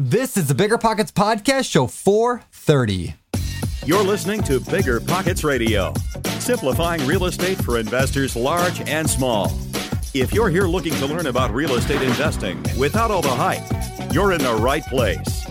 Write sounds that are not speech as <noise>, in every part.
This is the Bigger Pockets Podcast, show 430. You're listening to Bigger Pockets Radio, simplifying real estate for investors large and small. If you're here looking to learn about real estate investing without all the hype, you're in the right place.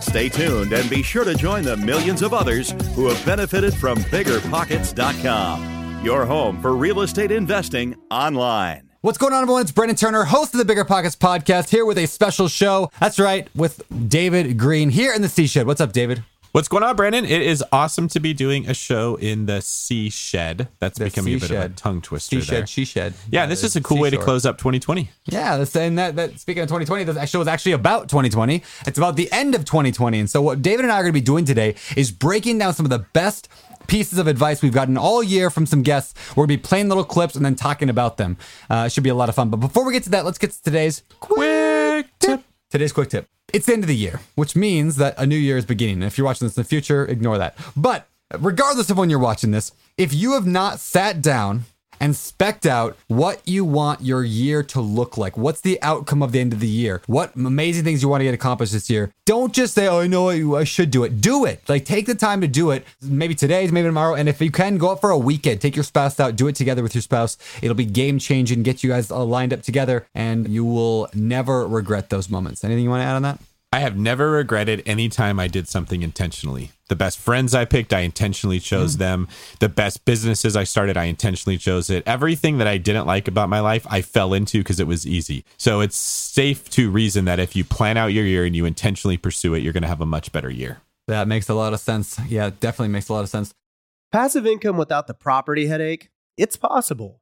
Stay tuned and be sure to join the millions of others who have benefited from biggerpockets.com, your home for real estate investing online. What's going on, everyone? It's Brandon Turner, host of the Bigger Pockets podcast, here with a special show. That's right, with David Greene here in the Sea Shed. What's up, David? What's going on, Brandon? It is awesome to be doing a show in the Sea Shed. That's The becoming a bit of a tongue twister Sea there. Shed, She Shed. yeah, this is a cool way to close up 2020. Yeah, that's, and that, that speaking of 2020, this show is actually about 2020. It's about the end of 2020. And so, what David and I are going to be doing today is breaking down some of the best pieces of advice we've gotten all year from some guests. We're going to be playing little clips and then talking about them. Uh, it should be a lot of fun. But before we get to that, let's get to today's Quick tip. Today's quick tip. It's the end of the year, which means that a new year is beginning. And if you're watching this in the future, ignore that. But regardless of when you're watching this, if you have not sat down and specked out what you want your year to look like, what's the outcome of the end of the year, what amazing things you want to get accomplished this year, don't just say, oh, I know I should do it. Do it. Like, take the time to do it. Maybe today, maybe tomorrow. And if you can, go out for a weekend. Take your spouse out, do it together with your spouse. It'll be game changing, get you guys all lined up together, and you will never regret those moments. Anything you want to add on that? I have never regretted any time I did something intentionally. The best friends I picked, I intentionally chose mm. them. The best businesses I started, I intentionally chose it. Everything that I didn't like about my life, I fell into because it was easy. So it's safe to reason that if you plan out your year and you intentionally pursue it, you're going to have a much better year. That makes a lot of sense. Yeah, definitely makes a lot of sense. Passive income without the property headache? It's possible.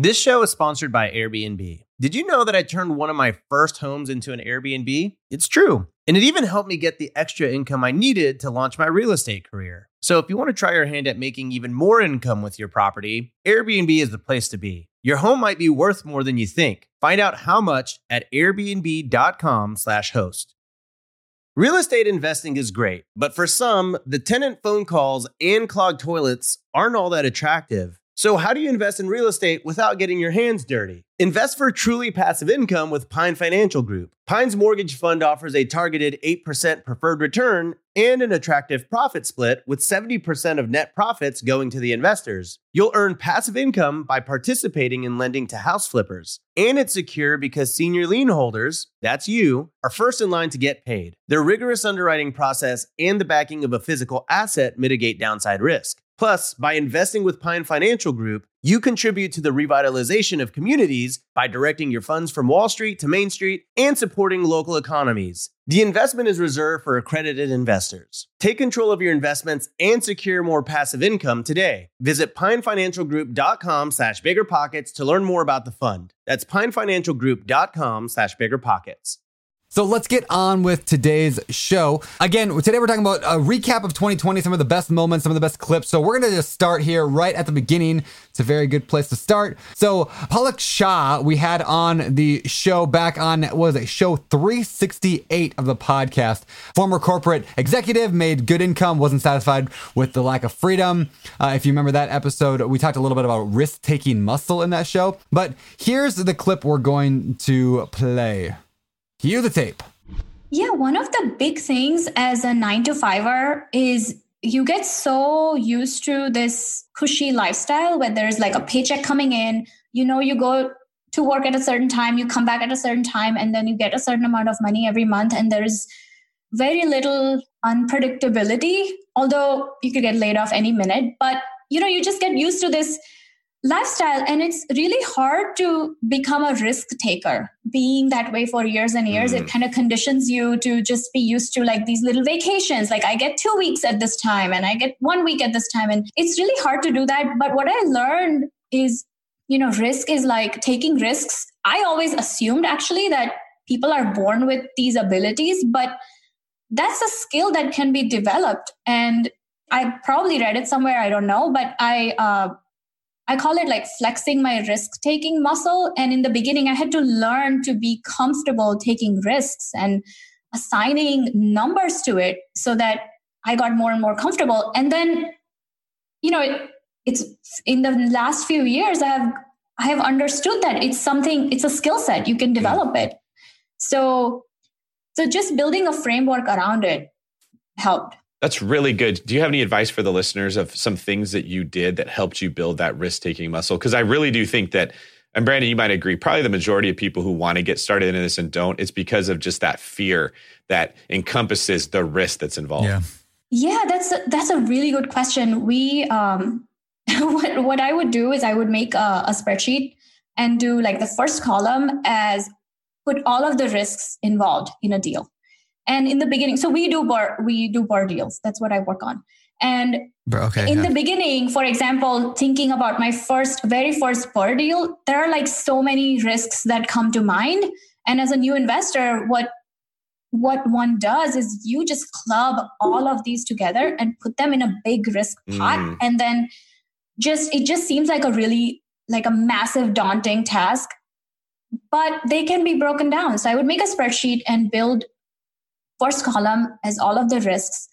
This show is sponsored by Airbnb. Did you know that I turned one of my first homes into an Airbnb? It's true. And it even helped me get the extra income I needed to launch my real estate career. So if you want to try your hand at making even more income with your property, Airbnb is the place to be. Your home might be worth more than you think. Find out how much at airbnb.com/host. Real estate investing is great, but for some, the tenant phone calls and clogged toilets aren't all that attractive. So, how do you invest in real estate without getting your hands dirty? Invest for truly passive income with Pine Financial Group. Pine's mortgage fund offers a targeted 8% preferred return and an attractive profit split with 70% of net profits going to the investors. You'll earn passive income by participating in lending to house flippers. And it's secure because senior lien holders, that's you, are first in line to get paid. Their rigorous underwriting process and the backing of a physical asset mitigate downside risk. Plus, by investing with Pine Financial Group, you contribute to the revitalization of communities by directing your funds from Wall Street to Main Street and supporting local economies. The investment is reserved for accredited investors. Take control of your investments and secure more passive income today. Visit pinefinancialgroup.com slash biggerpockets to learn more about the fund. That's pinefinancialgroup.com slash biggerpockets. So let's get on with today's show. Again, today we're talking about a recap of 2020, some of the best moments, some of the best clips. So we're going to just start here right at the beginning. It's a very good place to start. So Palak Shah, we had on the show back on, was it, show 368 of the podcast. Former corporate executive, made good income, wasn't satisfied with the lack of freedom. Uh, if you remember that episode, we talked a little bit about risk-taking muscle in that show. But here's the clip we're going to play. Cue the tape. Yeah, one of the big things as a nine to fiver is you get so used to this cushy lifestyle where there's like a paycheck coming in. You know, you go to work at a certain time, you come back at a certain time, and then you get a certain amount of money every month, and there's very little unpredictability, although you could get laid off any minute, but you know, you just get used to this lifestyle and it's really hard to become a risk taker. Being that way for years and years mm. it kind of conditions you to just be used to like these little vacations. Like i get 2 weeks at this time and i get 1 week at this time and it's really hard to do that. But what i learned is you know risk is like taking risks. I always assumed actually that people are born with these abilities but that's a skill that can be developed. And i probably read it somewhere i don't know but i uh, i call it like flexing my risk taking muscle. And in the beginning i had to learn to be comfortable taking risks and assigning numbers to it so that i got more and more comfortable. And then you know it, it's in the last few years i have i have understood that it's something it's a skill set. You can develop it. So so just building a framework around it helped that's really good. Do you have any advice for the listeners of some things that you did that helped you build that risk taking muscle? Because i really do think that and brandon you might agree probably the majority of people who want to get started in this and don't it's because of just that fear that encompasses the risk that's involved. Yeah. Yeah that's a, that's a really good question. We um <laughs> what, what I would do is I would make a, a spreadsheet and do like the first column as put all of the risks involved in a deal. And in the beginning, so we do BRRRR we do BRRRR deals. That's what I work on. And okay, in yeah. the beginning, for example, thinking about my first, very first BRRRR deal, there are like so many risks that come to mind. And as a new investor, what what one does is you just club all of these together and put them in a big risk pot mm. and then just it just seems like a really like a massive daunting task but they can be broken down so i would make a spreadsheet and build first column as all of the risks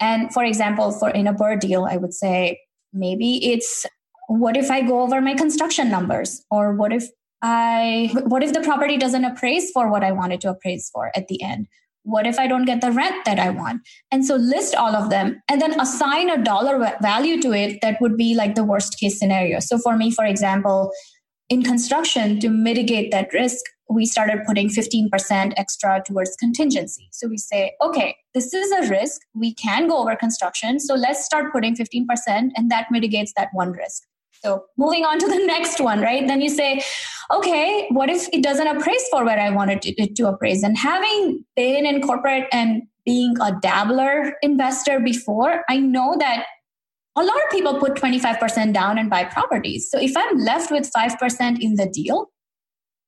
and for example for in a BRRRR deal i would say maybe it's what if i go over my construction numbers or what if i what if the property doesn't appraise for what i wanted to appraise for at the end what if I don't get the rent that I want? And so list all of them and then assign a dollar value to it that would be like the worst case scenario. So for me, for example, in construction, to mitigate that risk, we started putting 15% extra towards contingency. So we say, okay, this is a risk. We can go over construction. So let's start putting 15%, and that mitigates that one risk. So moving on to the <laughs> next one, right? Then you say, okay, what if it doesn't appraise for where I wanted it to appraise? And having been in corporate and being a dabbler investor before, I know that a lot of people put 25% down and buy properties. So if I'm left with 5% in the deal,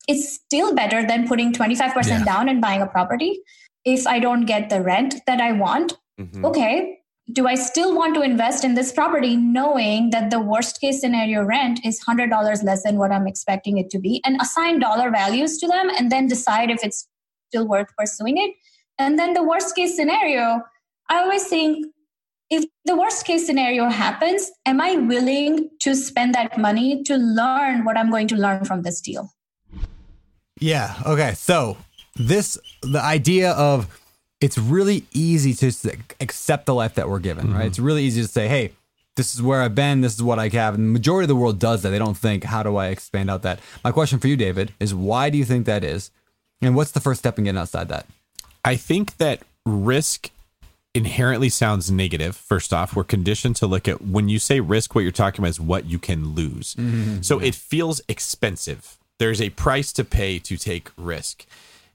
it's still better than putting 25% yeah. down and buying a property. If I don't get the rent that I want, mm-hmm. okay, do I still want to invest in this property knowing that the worst case scenario rent is $100 less than what I'm expecting it to be and assign dollar values to them and then decide if it's still worth pursuing it? And then the worst case scenario, I always think if the worst case scenario happens, am I willing to spend that money to learn what I'm going to learn from this deal? Yeah. Okay. So, this, the idea of it's really easy to accept the life that we're given, mm-hmm. right? It's really easy to say, hey, this is where I've been, this is what I have. And the majority of the world does that. They don't think, how do I expand out that? My question for you, David, is why do you think that is? And what's the first step in getting outside that? I think that risk inherently sounds negative. First off, we're conditioned to look at when you say risk, what you're talking about is what you can lose. Mm-hmm. So it feels expensive. There's a price to pay to take risk.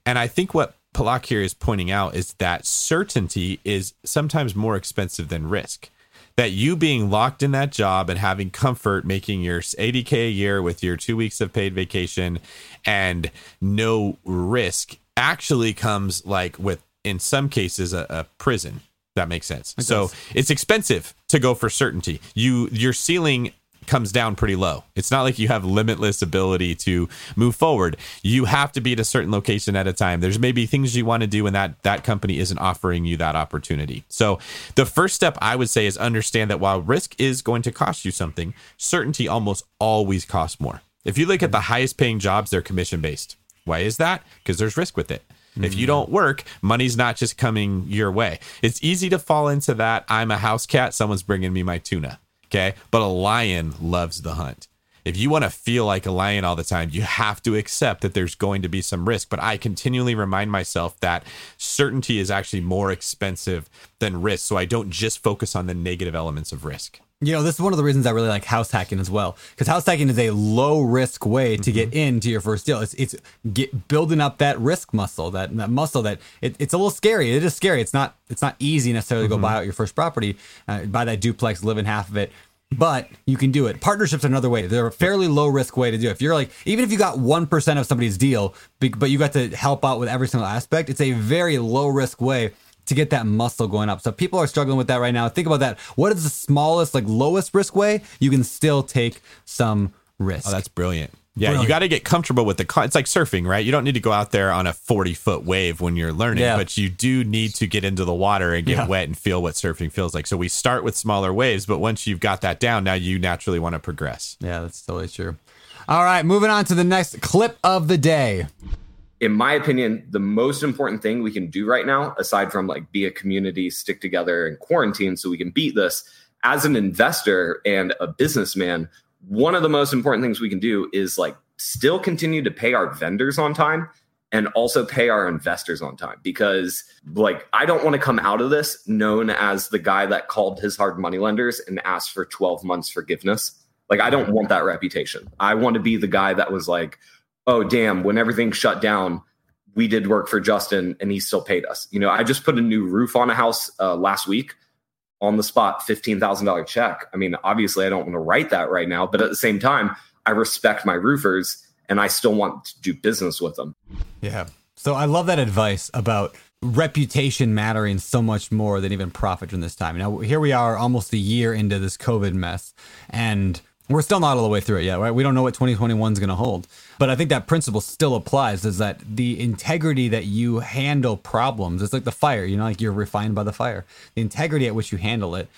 And I think what Palak here is pointing out is that certainty is sometimes more expensive than risk. That you being locked in that job and having comfort, making your 80K a year with your two weeks of paid vacation and no risk actually comes like with, in some cases, a, a prison. That makes sense. It so does. it's expensive to go for certainty. You your ceiling comes down pretty low. It's not like you have limitless ability to move forward. You have to be at a certain location at a time. There's maybe things you want to do and that that company isn't offering you that opportunity. So the first step I would say is understand that while risk is going to cost you something, certainty almost always costs more. If you look at the highest paying jobs, they're commission based. Why is that? Because there's risk with it. If you don't work, money's not just coming your way. It's easy to fall into that. I'm a house cat. Someone's bringing me my tuna. Okay. But a lion loves the hunt. if you want to feel like a lion all the time, you have to accept that there's going to be some risk. But I continually remind myself that certainty is actually more expensive than risk. So I don't just focus on the negative elements of risk. You know, this is one of the reasons I really like house hacking as well, because house hacking is a low risk way to get into your first deal. It's it's get building up that risk muscle, that, that muscle that it, it's a little scary. It is scary. It's not it's not easy necessarily to go buy out your first property, uh, buy that duplex, live in half of it. But you can do it. Partnerships are another way. They're a fairly low risk way to do it. If you're like, even if you got 1% of somebody's deal, but you got to help out with every single aspect, it's a very low risk way to get that muscle going up. So people are struggling with that right now. Think about that. What is the smallest, like lowest risk way you can still take some risk? Oh, that's brilliant. Yeah, Brilliant. you got to get comfortable with the. Con- it's like surfing, right? You don't need to go out there on a forty foot wave when you're learning, Yeah. but you do need to get into the water and get Yeah. wet and feel what surfing feels like. So we start with smaller waves, but once you've got that down, now you naturally want to progress. yeah, that's totally true. All right, moving on to the next clip of the day. In my opinion, the most important thing we can do right now, aside from like be a community, stick together and quarantine so we can beat this, as an investor and a businessman, one of the most important things we can do is like still continue to pay our vendors on time and also pay our investors on time because like I don't want to come out of this known as the guy that called his hard money lenders and asked for 12 months forgiveness. Like I don't want that reputation. I want to be the guy that was like, "Oh damn, when everything shut down, we did work for Justin and he still paid us." You know, I just put a new roof on a house uh, last week on the spot, $15,000 check. I mean, obviously I don't want to write that right now, but at the same time, I respect my roofers and I still want to do business with them. Yeah. So I love that advice about reputation mattering so much more than even profit during this time. Now here we are almost a year into this COVID mess and we're still not all the way through it yet, right? We don't know what 2021 is going to hold. But I think that principle still applies is that the integrity that you handle problems, it's like the fire, you know, like you're refined by the fire. The integrity at which you handle it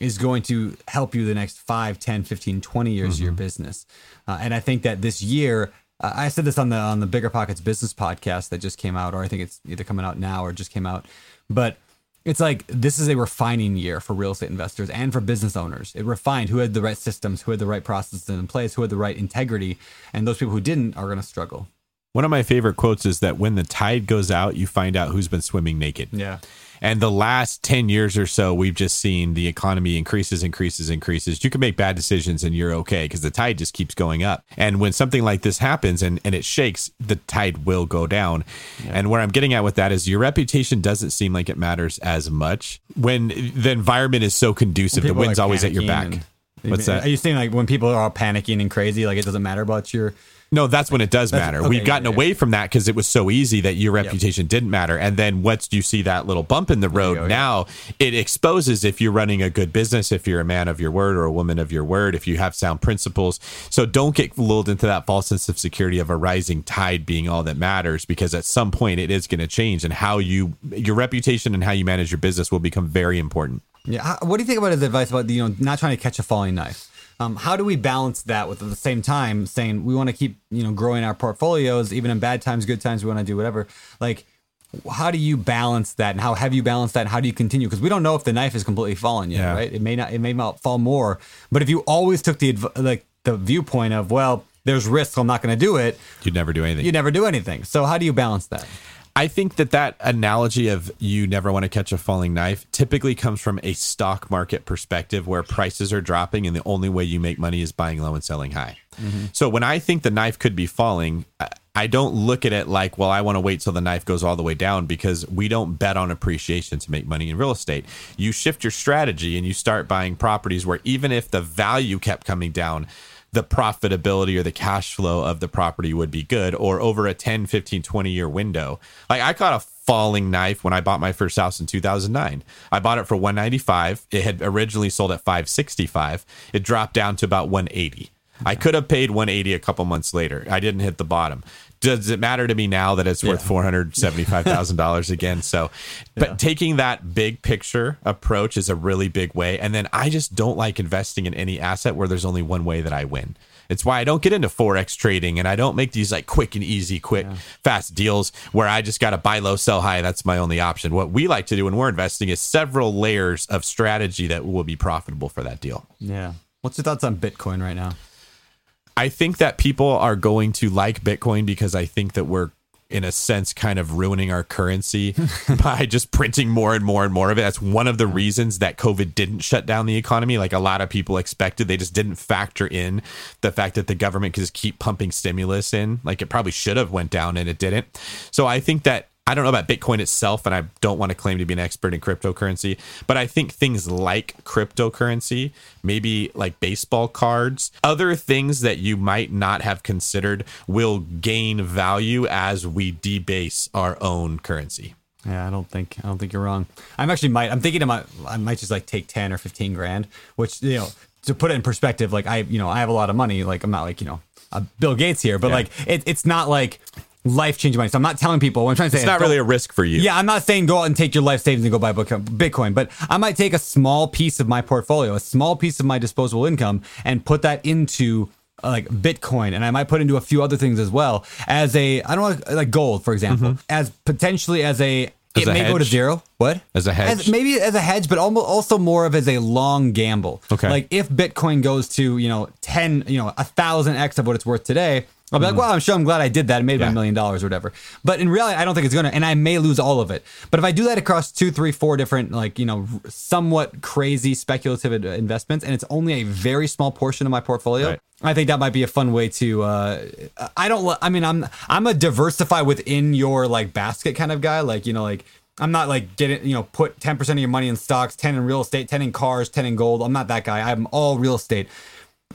is going to help you the next 5 10 15 20 years of your business uh, and i think that this year uh, i said this on the on the bigger pockets business podcast that just came out or i think it's either coming out now or just came out but it's like this is a refining year for real estate investors and for business owners. It refined who had the right systems who had the right processes in place who had the right integrity and those people who didn't are going to struggle. One of my favorite quotes is that when the tide goes out, you find out who's been swimming naked. yeah And the last 10 years or so, we've just seen the economy increases, increases, increases. You can make bad decisions and you're okay because the tide just keeps going up. And when something like this happens and, and it shakes, the tide will go down. And where I'm getting at with that is your reputation doesn't seem like it matters as much when the environment is so conducive. The wind's always at your back. What's are that? you saying like when people are all panicking and crazy like it doesn't matter about your No, that's when it does matter. okay, We've gotten yeah, yeah. away from that because it was so easy that your reputation didn't matter. And then once you see that little bump in the road, go, yeah. now it exposes if you're running a good business, if you're a man of your word or a woman of your word, if you have sound principles. So don't get lulled into that false sense of security of a rising tide being all that matters because at some point it is going to change and how you, your reputation and how you manage your business will become very important. Yeah. What do you think about his advice about you know not trying to catch a falling knife? Um, how do we balance that with at the same time saying we want to keep you know growing our portfolios even in bad times, good times, we want to do whatever. Like, how do you balance that, and how have you balanced that? And how do you continue? Because we don't know if the knife is completely fallen yet, Yeah. right? It may not. It may not fall more. But if you always took the like the viewpoint of well, there's risk, so I'm not going to do it. You'd never do anything. You never do anything. So how do you balance that? I think that that analogy of you never want to catch a falling knife typically comes from a stock market perspective where prices are dropping and the only way you make money is buying low and selling high. Mm-hmm. So when I think the knife could be falling, I- I don't look at it like, well, I want to wait till the knife goes all the way down because we don't bet on appreciation to make money in real estate. You shift your strategy and you start buying properties where even if the value kept coming down, the profitability or the cash flow of the property would be good or over a 10 15 20 year window. Like i caught a falling knife when i bought my first house in 2009 i bought it for 195 it had originally sold at 565 it dropped down to about 180 i could have paid 180 a couple months later. I didn't hit the bottom does it matter to me now that it's worth four hundred seventy-five thousand dollars again? So, <laughs> but taking that big picture approach is a really big way. And then I just don't like investing in any asset where there's only one way that I win. It's why I don't get into forex trading and I don't make these like quick and easy, quick, fast deals where I just got to buy low, sell high. That's my only option. What we like to do when we're investing is several layers of strategy that will be profitable for that deal. Yeah. What's your thoughts on Bitcoin right now? I think that people are going to like Bitcoin because I think that we're in a sense kind of ruining our currency <laughs> by just printing more and more and more of it. That's one of the reasons that COVID didn't shut down the economy like a lot of people expected. They just didn't factor in the fact that the government could just keep pumping stimulus in like it probably should have went down and it didn't. So I think that I don't know about Bitcoin itself, and I don't want to claim to be an expert in cryptocurrency, but I think things like cryptocurrency, maybe like baseball cards, other things that you might not have considered will gain value as we debase our own currency. Yeah, I don't think I don't think you're wrong. I'm actually might I'm thinking I might I might just like take ten or fifteen grand, which you know to put it in perspective, like I you know I have a lot of money, like I'm not like you know uh, Bill Gates here, but Yeah. like it, it's not like life changing money. So I'm not telling people. What I'm trying to say It's not really a risk for you. Yeah, I'm not saying go out and take your life savings and go buy Bitcoin- Bitcoin, but I might take a small piece of my portfolio, a small piece of my disposable income, and put that into uh, like Bitcoin, and I might put into a few other things as well as a I don't know like gold, for example, as potentially as a As it may go to zero. What As a hedge? maybe as a hedge, but almost also more of as a long gamble. Okay. like if Bitcoin goes to you know ten, you know a thousand x of what it's worth today. I'll be like, well, I'm sure I'm glad I did that. I made Mm-hmm. Yeah. my million dollars or whatever. But in reality, I don't think it's gonna, and I may lose all of it. But if I do that across two, three, four different, like you know, somewhat crazy speculative investments, and it's only a very small portion of my portfolio, Right. I think that might be a fun way to. Uh, I don't. I mean, I'm I'm a diversify within your like basket kind of guy. Like you know, like I'm not like getting you know put ten percent of your money in stocks, ten in real estate, ten in cars, ten in gold. I'm not that guy. I'm all real estate.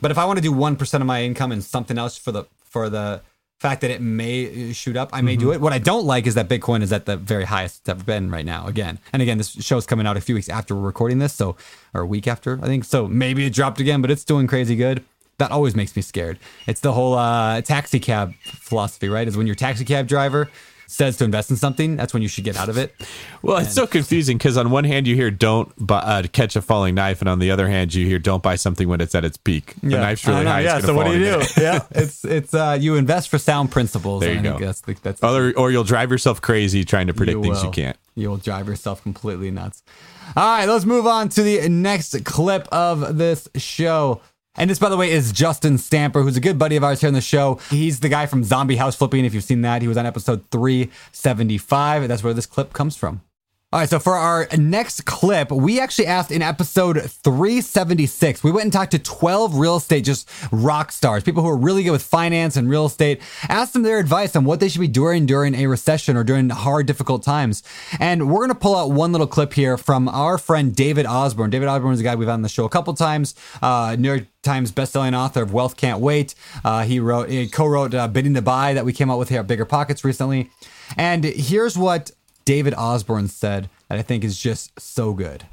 But if I want to do one percent of my income in something else for the for the fact that it may shoot up, I may do it. What I don't like is that Bitcoin is at the very highest it's ever been right now. Again, and again, this show's coming out a few weeks after we're recording this, so or a week after, I think. So maybe it dropped again, but it's doing crazy good. That always makes me scared. It's the whole uh, taxi cab philosophy, right? Is when your taxi cab driver says to invest in something, that's when you should get out of it. Well, it's so confusing because on one hand you hear don't bu- uh, catch a falling knife, and on the other hand you hear don't buy something when it's at its peak. The knife's really high. Yeah. So what do you do? yeah. <laughs> It's it's uh, you invest for sound principles. There you I go. That's the, that's Other, or you'll drive yourself crazy trying to predict things you can't. You will drive yourself completely nuts. All right, let's move on to the next clip of this show. And this, by the way, is Justin Stamper, who's a good buddy of ours here on the show. He's the guy from Zombie House Flipping. If you've seen that, he was on episode 375. That's where this clip comes from. All right, so for our next clip, we actually asked in episode 376. We went and talked to 12 real estate just rock stars, people who are really good with finance and real estate. Asked them their advice on what they should be doing during a recession or during hard, difficult times. And we're going to pull out one little clip here from our friend David Osborne. David Osborne is a guy we've had on the show a couple times. Uh, New York Times bestselling author of Wealth Can't Wait. Uh, he wrote, he co-wrote uh, Bidding to Buy that we came out with here at Bigger Pockets recently. And here's what David Osborne said that I think is just so good.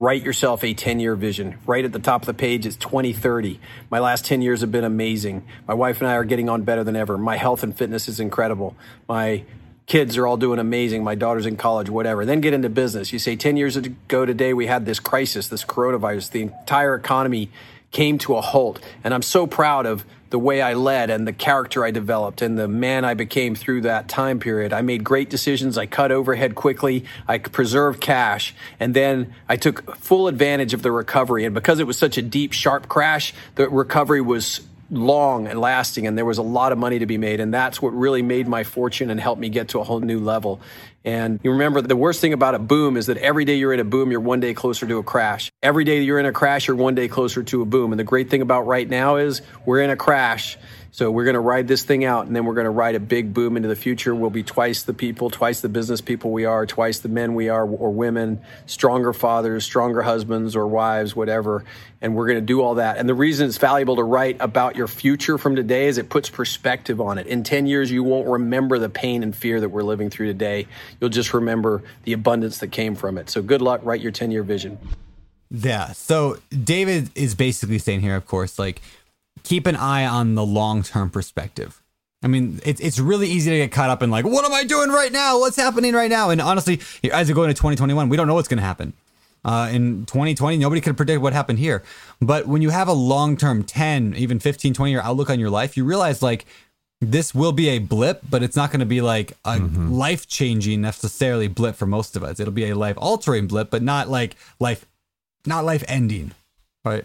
Write yourself a 10 year vision. Right at the top of the page is 2030. My last 10 years have been amazing. My wife and I are getting on better than ever. My health and fitness is incredible. My kids are all doing amazing. My daughter's in college, whatever. Then get into business. You say 10 years ago today, we had this crisis, this coronavirus. The entire economy came to a halt. And I'm so proud of the way I led and the character I developed and the man I became through that time period. I made great decisions. I cut overhead quickly. I preserved cash. And then I took full advantage of the recovery. And because it was such a deep, sharp crash, the recovery was long and lasting and there was a lot of money to be made and that's what really made my fortune and helped me get to a whole new level and you remember the worst thing about a boom is that every day you're in a boom you're one day closer to a crash. Every day you're in a crash you're one day closer to a boom. And the great thing about right now is we're in a crash so we're going to ride this thing out and then we're going to ride a big boom into the future. We'll be twice the people, twice the business people we are, twice the men we are or women, stronger fathers, stronger husbands or wives, whatever. And we're going to do all that. And the reason it's valuable to write about your future from today is it puts perspective on it. In 10 years, you won't remember the pain and fear that we're living through today. You'll just remember the abundance that came from it. So good luck. Write your 10 year vision. Yeah. So David is basically saying here, of course, like keep an eye on the long term perspective. I mean, it's it's really easy to get caught up in like, what am I doing right now? What's happening right now? And honestly, as we go into 2021, we don't know what's going to happen. Uh, in 2020, nobody could predict what happened here. But when you have a long term 10, even 15, 20 year outlook on your life, you realize like this will be a blip, but it's not going to be like a life changing necessarily blip for most of us. It'll be a life altering blip, but not like life, not life ending. Right.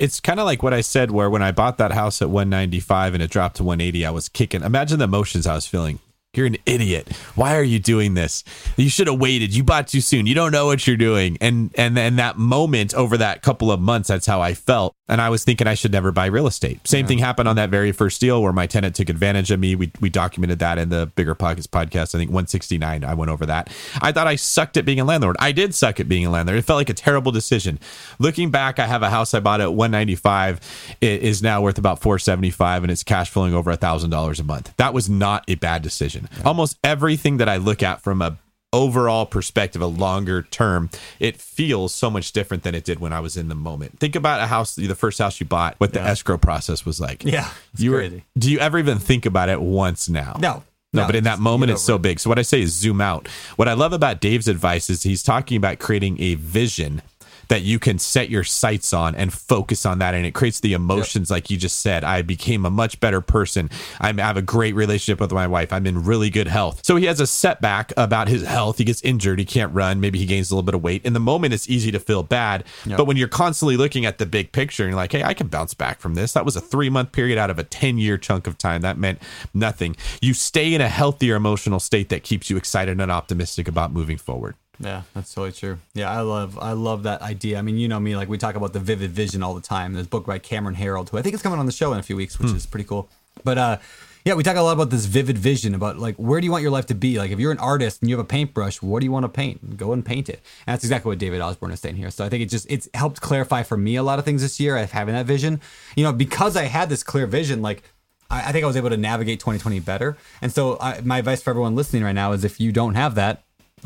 It's kind of like what I said, where when I bought that house at 195 and it dropped to 180, I was kicking. Imagine the emotions I was feeling. You're an idiot. Why are you doing this? You should have waited. You bought too soon. You don't know what you're doing. And and and that moment over that couple of months, that's how I felt. And I was thinking I should never buy real estate. Same yeah. thing happened on that very first deal where my tenant took advantage of me. We we documented that in the Bigger Pockets podcast. I think 169. I went over that. I thought I sucked at being a landlord. I did suck at being a landlord. It felt like a terrible decision. Looking back, I have a house I bought at 195. It is now worth about 475 and it's cash flowing over a thousand dollars a month. That was not a bad decision. Yeah. Almost everything that I look at from a overall perspective, a longer term, it feels so much different than it did when I was in the moment. Think about a house, the first house you bought, what the escrow process was like. Yeah, you were, do you ever even think about it once now? No. No, no but in that moment, it's so big. So, what I say is zoom out. What I love about Dave's advice is he's talking about creating a vision that you can set your sights on and focus on that. And it creates the emotions, yep. like you just said. I became a much better person. I have a great relationship with my wife. I'm in really good health. So he has a setback about his health. He gets injured. He can't run. Maybe he gains a little bit of weight. In the moment, it's easy to feel bad. Yep. But when you're constantly looking at the big picture and you're like, hey, I can bounce back from this. That was a three month period out of a 10 year chunk of time. That meant nothing. You stay in a healthier emotional state that keeps you excited and optimistic about moving forward. Yeah, that's totally true. Yeah, I love I love that idea. I mean, you know me, like we talk about the vivid vision all the time. There's a book by Cameron Herold, who I think is coming on the show in a few weeks, which hmm. is pretty cool. But uh yeah, we talk a lot about this vivid vision about like where do you want your life to be? Like if you're an artist and you have a paintbrush, what do you want to paint? Go and paint it. And that's exactly what David Osborne is saying here. So I think it just it's helped clarify for me a lot of things this year. Having that vision, you know, because I had this clear vision, like I, I think I was able to navigate 2020 better. And so I, my advice for everyone listening right now is if you don't have that,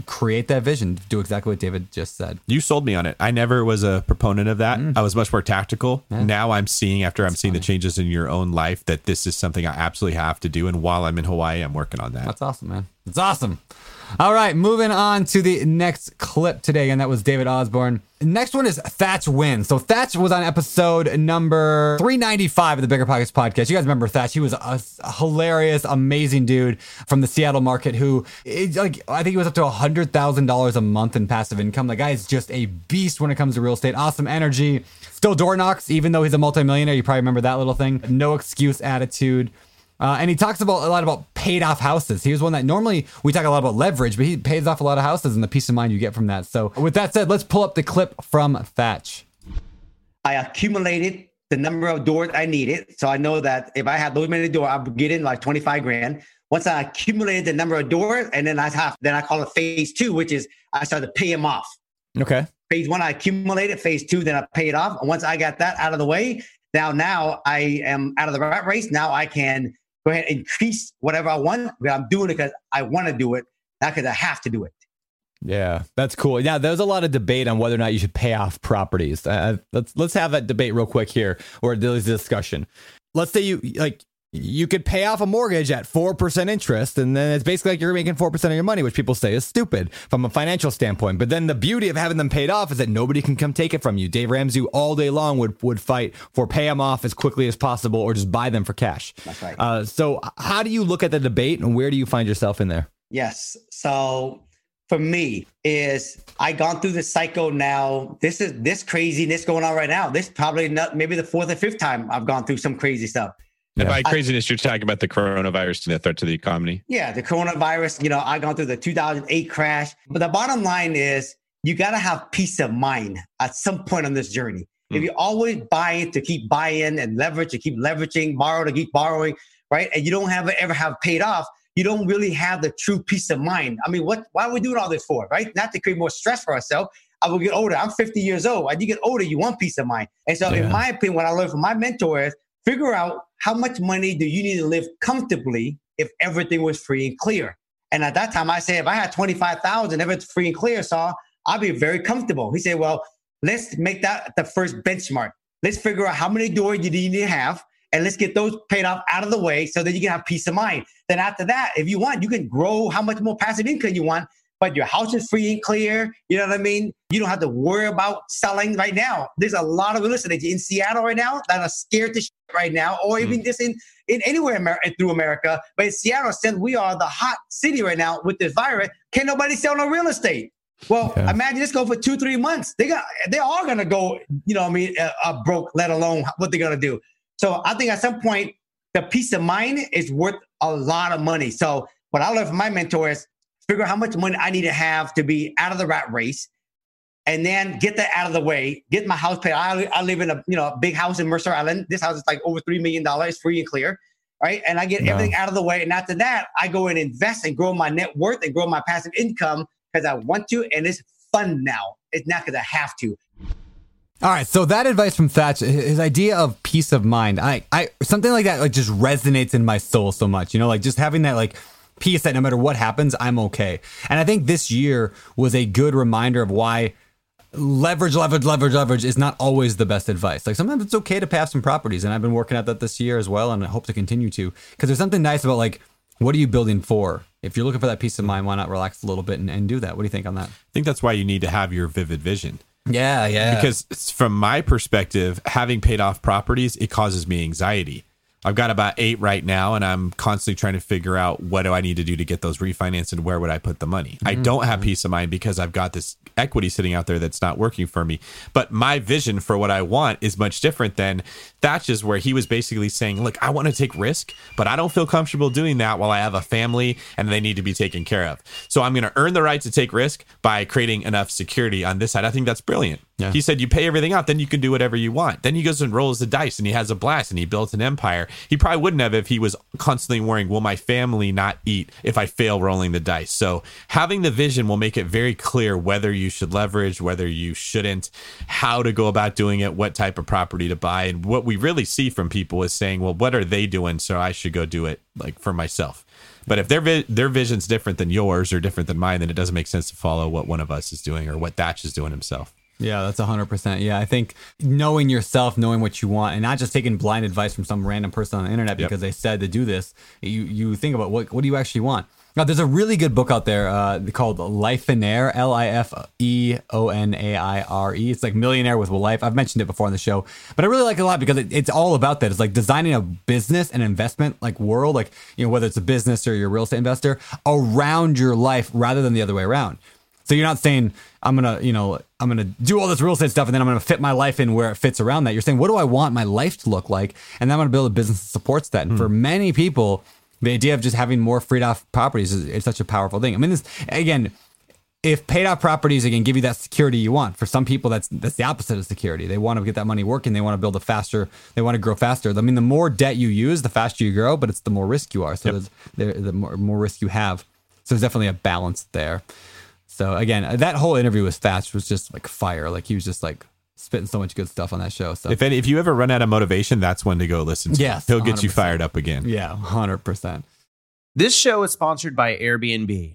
create that vision do exactly what david just said. You sold me on it. I never was a proponent of that. Mm. i was much more tactical. Yeah. now i'm seeing after that's i'm seeing funny. the changes in your own life that this is something i absolutely have to do. And while i'm in hawaii i'm working on that. That's awesome man. It's awesome all right, moving on to the next clip today, and that was David Osborne. Next one is Thach Nguyen. So Thach was on episode number 395 of the Bigger Pockets podcast. You guys remember Thach? He was a, hilarious, amazing dude from the Seattle market who, it, like, I think he was up to hundred thousand dollars a month in passive income. The guy is just a beast when it comes to real estate. Awesome energy. Still door knocks, even though he's a multimillionaire. You probably remember that little thing. No excuse attitude. Uh, and he talks about a lot about paid off houses. He was one that normally we talk a lot about leverage, but he pays off a lot of houses and the peace of mind you get from that. So, with that said, let's pull up the clip from Thach. I accumulated the number of doors I needed. So I know that if I had those many doors, I'm getting like 25 grand. Once I accumulated the number of doors, and then I have, then I call it phase two, which is I started to pay them off. Okay. Phase one, I accumulated. Phase two, then I pay it off. And once I got that out of the way, now now I am out of the rat race. Now I can go ahead and increase whatever I want. But I'm doing it because I want to do it, not because I have to do it. Yeah, that's cool. Yeah, there's a lot of debate on whether or not you should pay off properties. Uh, let's let's have that debate real quick here, or a discussion. Let's say you like you could pay off a mortgage at 4% interest and then it's basically like you're making 4% of your money which people say is stupid from a financial standpoint but then the beauty of having them paid off is that nobody can come take it from you dave ramsey all day long would, would fight for pay them off as quickly as possible or just buy them for cash that's right uh, so how do you look at the debate and where do you find yourself in there yes so for me is I gone through this cycle now. This is this craziness going on right now. This probably not maybe the fourth or fifth time I've gone through some crazy stuff. And by craziness, you're talking about the coronavirus and the threat to the economy. Yeah, the coronavirus. You know, I gone through the 2008 crash, but the bottom line is you got to have peace of mind at some point on this journey. Mm. If hmm. you always buy it to keep buying and leverage to keep leveraging, borrow to keep borrowing, right, and you don't have ever have paid off, you don't really have the true peace of mind. I mean, what? Why are we doing all this for? Right? Not to create more stress for ourselves. I will get older. I'm 50 years old. As you get older, you want peace of mind. And so, yeah. in my opinion, what I learned from my mentor is figure out how much money do you need to live comfortably if everything was free and clear. And at that time, I said, if I had 25,000, if it's free and clear, so I'll be very comfortable. He said, well, let's make that the first benchmark. Let's figure out how many doors you need to have and let's get those paid off out of the way so that you can have peace of mind. Then after that, if you want, you can grow how much more passive income you want but your house is free and clear. You know what I mean? You don't have to worry about selling right now. There's a lot of real estate in Seattle right now that are scared to shit right now, or even mm. just in, in anywhere Amer- through America. But in Seattle, since we are the hot city right now with this virus, can nobody sell no real estate? Well, imagine this go for two, three months. They got, they are gonna go. You know, I mean, uh, uh, broke. Let alone what they're gonna do. So I think at some point, the peace of mind is worth a lot of money. So what I learned from my mentor is figure out how much money I need to have to be out of the rat race, and then get that out of the way. Get my house paid. I, I live in a you know a big house in Mercer Island. This house is like over three million dollars, free and clear. Right, and I get Wow. everything out of the way, and after that, I go and invest and grow my net worth and grow my passive income because I want to, and it's fun now. It's not because I have to. All right, so that advice from Thach, his idea of peace of mind, I, I, something like that, like just resonates in my soul so much. You know, like just having that like peace that no matter what happens, I'm okay. And I think this year was a good reminder of why leverage, leverage, leverage, leverage is not always the best advice. Like sometimes it's okay to pass some properties, and I've been working at that this year as well, and I hope to continue to because there's something nice about like what are you building for? If you're looking for that peace of mind, why not relax a little bit and, and do that? What do you think on that? I think that's why you need to have your vivid vision. Yeah, yeah. Because from my perspective, having paid off properties, it causes me anxiety. I've got about eight right now, and I'm constantly trying to figure out what do I need to do to get those refinanced and where would I put the money. I mm-hmm. don't have peace of mind because I've got this equity sitting out there that's not working for me. But my vision for what I want is much different than Thach's, where he was basically saying, Look, I want to take risk, but I don't feel comfortable doing that while I have a family and they need to be taken care of. So I'm going to earn the right to take risk by creating enough security on this side. I think that's brilliant. Yeah. He said, You pay everything out, then you can do whatever you want. Then he goes and rolls the dice and he has a blast and he built an empire. He probably wouldn't have if he was constantly worrying, Will my family not eat if I fail rolling the dice? So having the vision will make it very clear whether you should leverage, whether you shouldn't, how to go about doing it, what type of property to buy. And what we really see from people is saying, Well, what are they doing? So I should go do it like for myself. But if their vi- their vision's different than yours or different than mine, then it doesn't make sense to follow what one of us is doing or what Thach is doing himself. Yeah, that's 100%. Yeah, I think knowing yourself, knowing what you want, and not just taking blind advice from some random person on the internet Yep. because they said to do this, you, you think about what, what do you actually want? Now, there's a really good book out there uh, called Lifeonaire, L I F E O N A I R E. It's like Millionaire with Life. I've mentioned it before on the show, but I really like it a lot because it, it's all about that. It's like designing a business and investment like world, like, you know, whether it's a business or you're a real estate investor around your life rather than the other way around. So you're not saying I'm gonna, you know, I'm gonna do all this real estate stuff and then I'm gonna fit my life in where it fits around that. You're saying, what do I want my life to look like? And then I'm gonna build a business that supports that. And hmm. for many people, the idea of just having more freed off properties is, is such a powerful thing. I mean, this again, if paid off properties again give you that security you want. For some people, that's that's the opposite of security. They want to get that money working. They want to build a faster. They want to grow faster. I mean, the more debt you use, the faster you grow, but it's the more risk you are. So there's there, the more, more risk you have. So there's definitely a balance there. So again, that whole interview with Thach was just like fire. Like he was just like spitting so much good stuff on that show. So If any, if you ever run out of motivation, that's when to go listen to. Yes, him. he'll get you 100%. fired up again. yeah, hundred percent. This show is sponsored by Airbnb.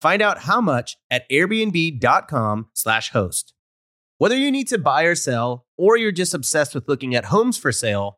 Find out how much at airbnb.com/slash host. Whether you need to buy or sell, or you're just obsessed with looking at homes for sale,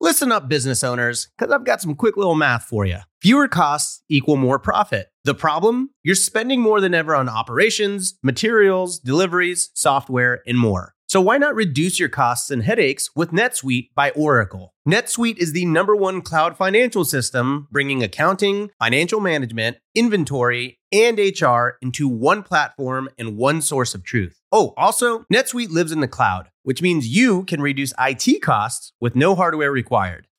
Listen up, business owners, because I've got some quick little math for you. Fewer costs equal more profit. The problem? You're spending more than ever on operations, materials, deliveries, software, and more. So why not reduce your costs and headaches with NetSuite by Oracle? NetSuite is the number one cloud financial system, bringing accounting, financial management, inventory, and HR into one platform and one source of truth. Oh, also, NetSuite lives in the cloud, which means you can reduce IT costs with no hardware required.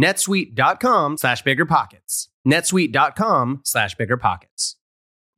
netsuite.com slash slash biggerpockets. netsuite.com slash biggerpockets.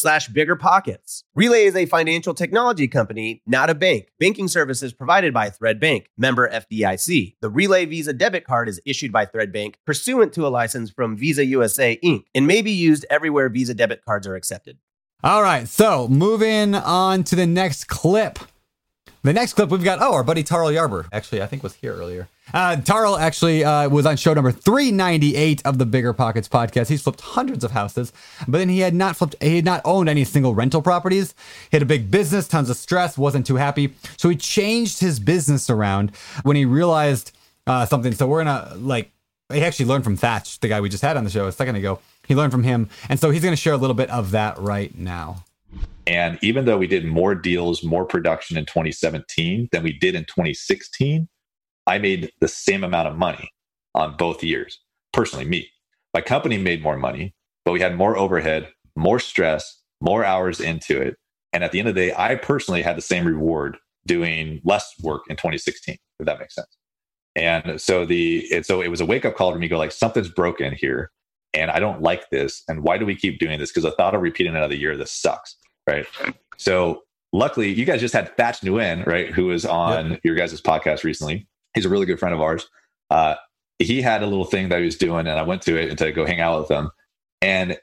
slash biggerpockets. Relay is a financial technology company, not a bank. Banking services provided by Thread Bank, member FDIC. The Relay Visa debit card is issued by Thread Bank pursuant to a license from Visa USA Inc. and may be used everywhere Visa debit cards are accepted. All right, so moving on to the next clip. The next clip we've got, oh, our buddy Tarl Yarber. Actually, I think was here earlier. Uh, Tarl actually uh, was on show number 398 of the Bigger Pockets podcast. He's flipped hundreds of houses, but then he had not flipped, he had not owned any single rental properties. He had a big business, tons of stress, wasn't too happy. So he changed his business around when he realized uh, something. So we're gonna like, he actually learned from Thach, the guy we just had on the show a second ago. He learned from him. And so he's going to share a little bit of that right now. And even though we did more deals, more production in 2017 than we did in 2016, I made the same amount of money on both years. Personally, me. My company made more money, but we had more overhead, more stress, more hours into it. And at the end of the day, I personally had the same reward doing less work in 2016, if that makes sense. And so the and so it was a wake up call for me go like something's broken here and I don't like this. And why do we keep doing this? Because the thought of repeating another year, this sucks, right? So luckily, you guys just had Thach Nguyen, right, who was on yep. your guys' podcast recently. He's a really good friend of ours. Uh, he had a little thing that he was doing, and I went to it and to go hang out with him. And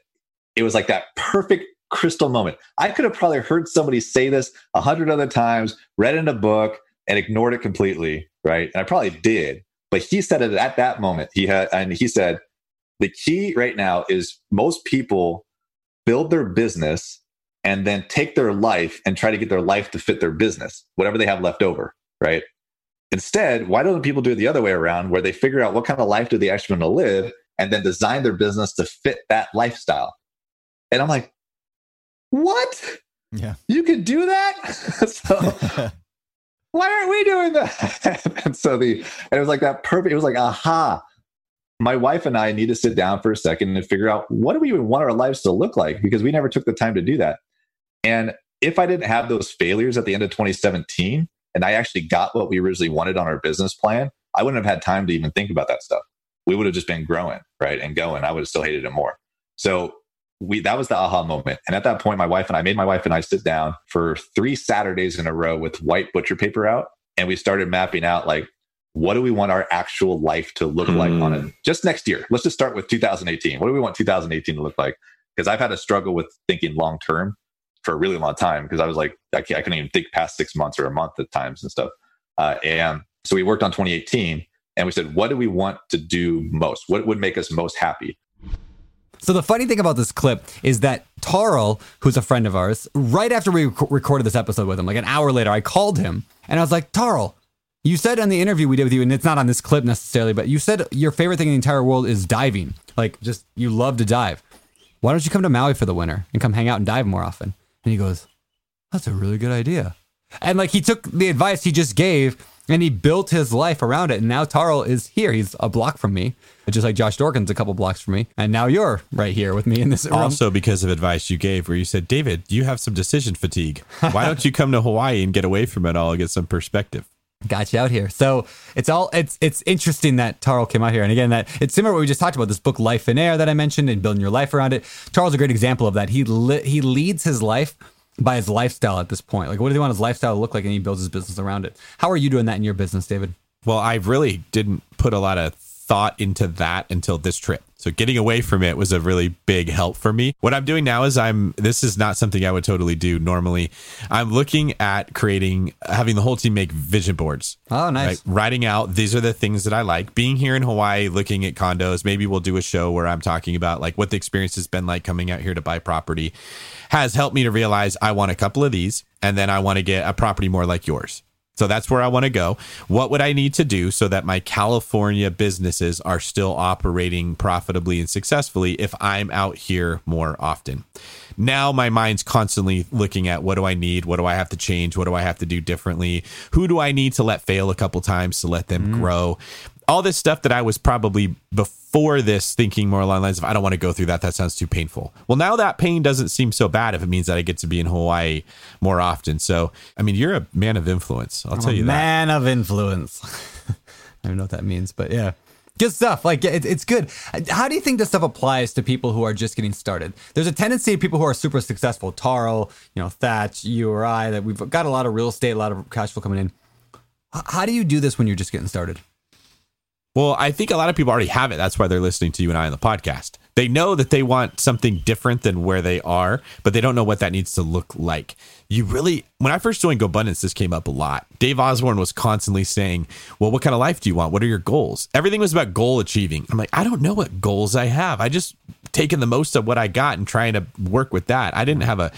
it was like that perfect crystal moment. I could have probably heard somebody say this a hundred other times, read in a book, and ignored it completely, right? And I probably did. But he said it at that moment. He had, and he said, the key right now is most people build their business and then take their life and try to get their life to fit their business, whatever they have left over, right? Instead, why don't people do it the other way around where they figure out what kind of life do they actually want to live and then design their business to fit that lifestyle? And I'm like, what? Yeah. You could do that? <laughs> so <laughs> why aren't we doing that? <laughs> and so the and it was like that perfect, it was like, aha, my wife and I need to sit down for a second and figure out what do we even want our lives to look like because we never took the time to do that. And if I didn't have those failures at the end of 2017 and I actually got what we originally wanted on our business plan, I wouldn't have had time to even think about that stuff. We would have just been growing, right? And going. I would have still hated it more. So we that was the aha moment. And at that point, my wife and I made my wife and I sit down for three Saturdays in a row with white butcher paper out and we started mapping out like what do we want our actual life to look like on it hmm. just next year let's just start with 2018 what do we want 2018 to look like because i've had a struggle with thinking long term for a really long time because i was like I, I couldn't even think past six months or a month at times and stuff uh, and so we worked on 2018 and we said what do we want to do most what would make us most happy So the funny thing about this clip is that Tarl, who's a friend of ours, right after we rec- recorded this episode with him, like an hour later, I called him and I was like, Tarl, you said on the interview we did with you, and it's not on this clip necessarily, but you said your favorite thing in the entire world is diving. Like, just you love to dive. Why don't you come to Maui for the winter and come hang out and dive more often? And he goes, That's a really good idea. And like he took the advice he just gave and he built his life around it. And now Tarl is here. He's a block from me, just like Josh Dorkin's a couple blocks from me. And now you're right here with me in this room. Also, because of advice you gave, where you said, David, you have some decision fatigue. Why don't you come to Hawaii and get away from it all and get some perspective? Got you out here. So it's all it's it's interesting that Tarl came out here. And again, that it's similar to what we just talked about this book Lifeonaire that I mentioned and building your life around it. Tarl's a great example of that. He li- he leads his life by his lifestyle at this point. Like what does he want his lifestyle to look like and he builds his business around it. How are you doing that in your business, David? Well, I really didn't put a lot of thought into that until this trip. So getting away from it was a really big help for me. What I'm doing now is I'm this is not something I would totally do normally. I'm looking at creating having the whole team make vision boards. Oh, nice. Like writing out these are the things that I like. Being here in Hawaii, looking at condos, maybe we'll do a show where I'm talking about like what the experience has been like coming out here to buy property has helped me to realize I want a couple of these and then I want to get a property more like yours. So that's where I want to go. What would I need to do so that my California businesses are still operating profitably and successfully if I'm out here more often? Now my mind's constantly looking at what do I need? What do I have to change? What do I have to do differently? Who do I need to let fail a couple times to let them mm. grow? All this stuff that I was probably before this thinking more along the lines of I don't want to go through that. That sounds too painful. Well, now that pain doesn't seem so bad if it means that I get to be in Hawaii more often. So, I mean, you're a man of influence. I'll tell I'm a you that. man of influence. <laughs> I don't know what that means, but yeah. Good stuff. Like it, it's good. How do you think this stuff applies to people who are just getting started? There's a tendency of people who are super successful, Tarl, you know, Thach, you or I, that we've got a lot of real estate, a lot of cash flow coming in. How do you do this when you're just getting started? Well, I think a lot of people already have it. That's why they're listening to you and I on the podcast. They know that they want something different than where they are, but they don't know what that needs to look like. You really, when I first joined GoBundance, this came up a lot. Dave Osborne was constantly saying, Well, what kind of life do you want? What are your goals? Everything was about goal achieving. I'm like, I don't know what goals I have. I just taking the most of what I got and trying to work with that. I didn't have a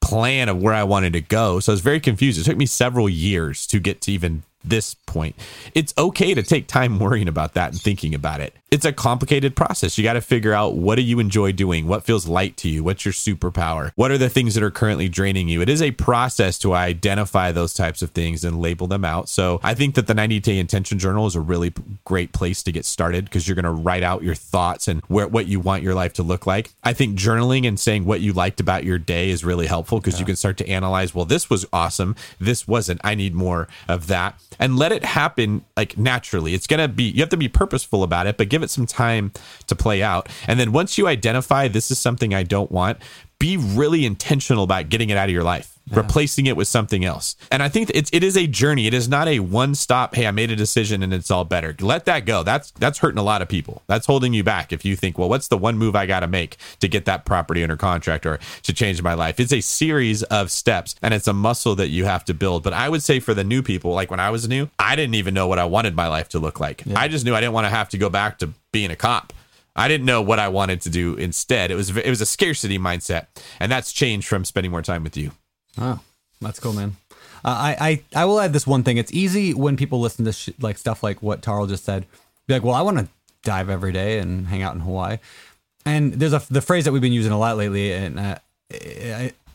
plan of where I wanted to go. So I was very confused. It took me several years to get to even this point. It's okay to take time worrying about that and thinking about it. It's a complicated process. You got to figure out what do you enjoy doing? What feels light to you? What's your superpower? What are the things that are currently draining you? It is a process to identify those types of things and label them out. So I think that the 90 day intention journal is a really great place to get started because you're going to write out your thoughts and where, what you want your life to look like. I think journaling and saying what you liked about your day is really helpful because you can start to analyze, well, this was awesome. This wasn't. I need more of that. And let it happen like naturally. It's going to be, you have to be purposeful about it, but give it some time to play out. And then once you identify this is something I don't want, be really intentional about getting it out of your life. Replacing it with something else, and I think it's it is a journey. It is not a one stop. Hey, I made a decision and it's all better. Let that go. That's that's hurting a lot of people. That's holding you back. If you think, well, what's the one move I got to make to get that property under contract or to change my life? It's a series of steps, and it's a muscle that you have to build. But I would say for the new people, like when I was new, I didn't even know what I wanted my life to look like. I just knew I didn't want to have to go back to being a cop. I didn't know what I wanted to do instead. It was it was a scarcity mindset, and that's changed from spending more time with you. Oh, that's cool, man. Uh, I, I I will add this one thing. It's easy when people listen to sh- like stuff like what Tarl just said. Be like, well, I want to dive every day and hang out in Hawaii. And there's a the phrase that we've been using a lot lately, and uh,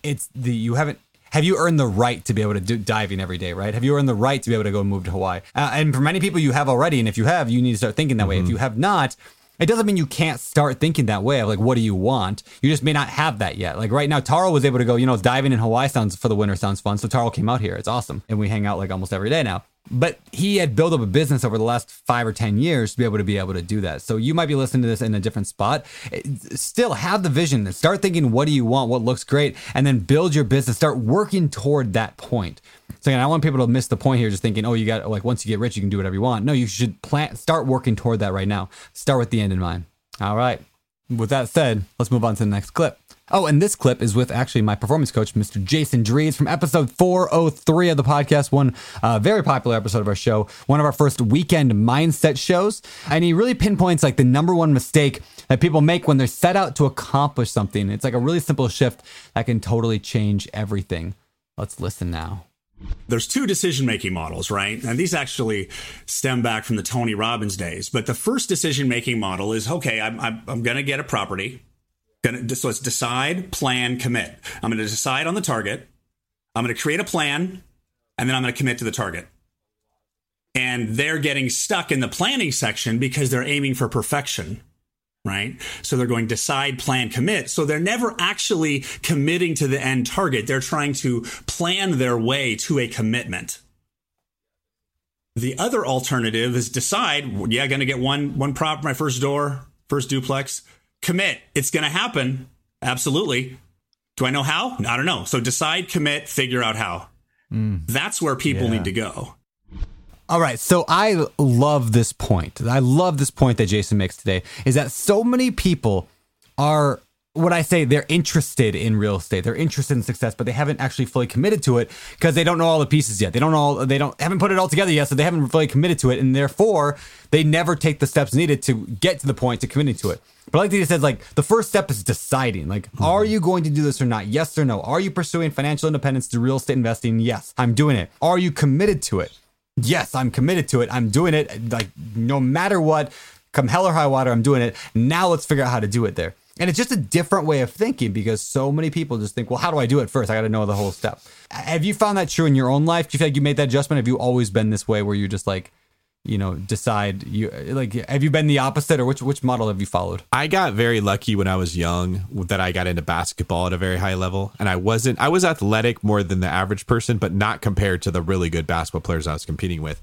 it's the you haven't. Have you earned the right to be able to do diving every day, right? Have you earned the right to be able to go move to Hawaii? Uh, and for many people, you have already. And if you have, you need to start thinking that way. If you have not, it doesn't mean you can't start thinking that way of like, what do you want? You just may not have that yet. Like right now, Tarl was able to go, you know, diving in Hawaii sounds for the winter sounds fun. So Tarl came out here. It's awesome. And we hang out like almost every day now. But he had built up a business over the last five or 10 years to be able to be able to do that. So you might be listening to this in a different spot. Still have the vision. Start thinking, what do you want? What looks great? And then build your business. Start working toward that point. So again, I want people to miss the point here, just thinking, oh, you got like once you get rich, you can do whatever you want. No, you should plan, start working toward that right now. Start with the end in mind. All right. With that said, let's move on to the next clip. Oh, and this clip is with actually my performance coach, Mr. Jason Drees, from episode 403 of the podcast, one uh, very popular episode of our show, one of our first weekend mindset shows. And he really pinpoints like the number one mistake that people make when they're set out to accomplish something. It's like a really simple shift that can totally change everything. Let's listen now. There's two decision making models, right? And these actually stem back from the Tony Robbins days. But the first decision making model is okay, I'm, I'm, I'm going to get a property. Gonna, so it's decide, plan, commit. I'm going to decide on the target. I'm going to create a plan, and then I'm going to commit to the target. And they're getting stuck in the planning section because they're aiming for perfection, right? So they're going decide, plan, commit. So they're never actually committing to the end target. They're trying to plan their way to a commitment. The other alternative is decide, yeah, going to get one one prop, my first door, first duplex commit. It's going to happen. Absolutely. Do I know how? I don't know. So decide, commit, figure out how. Mm. That's where people yeah. need to go. All right. So I love this point. I love this point that Jason makes today is that so many people are what I say they're interested in real estate. They're interested in success, but they haven't actually fully committed to it because they don't know all the pieces yet. They don't know they don't haven't put it all together yet, so they haven't fully committed to it, and therefore they never take the steps needed to get to the point to committing to it. But like he says, like the first step is deciding. Like, mm-hmm. are you going to do this or not? Yes or no? Are you pursuing financial independence through real estate investing? Yes, I'm doing it. Are you committed to it? Yes, I'm committed to it. I'm doing it. Like no matter what, come hell or high water, I'm doing it. Now let's figure out how to do it there. And it's just a different way of thinking because so many people just think, well, how do I do it first? I got to know the whole step. Have you found that true in your own life? Do you feel like you made that adjustment? Have you always been this way where you just like, you know decide you like have you been the opposite or which which model have you followed i got very lucky when i was young that i got into basketball at a very high level and i wasn't i was athletic more than the average person but not compared to the really good basketball players i was competing with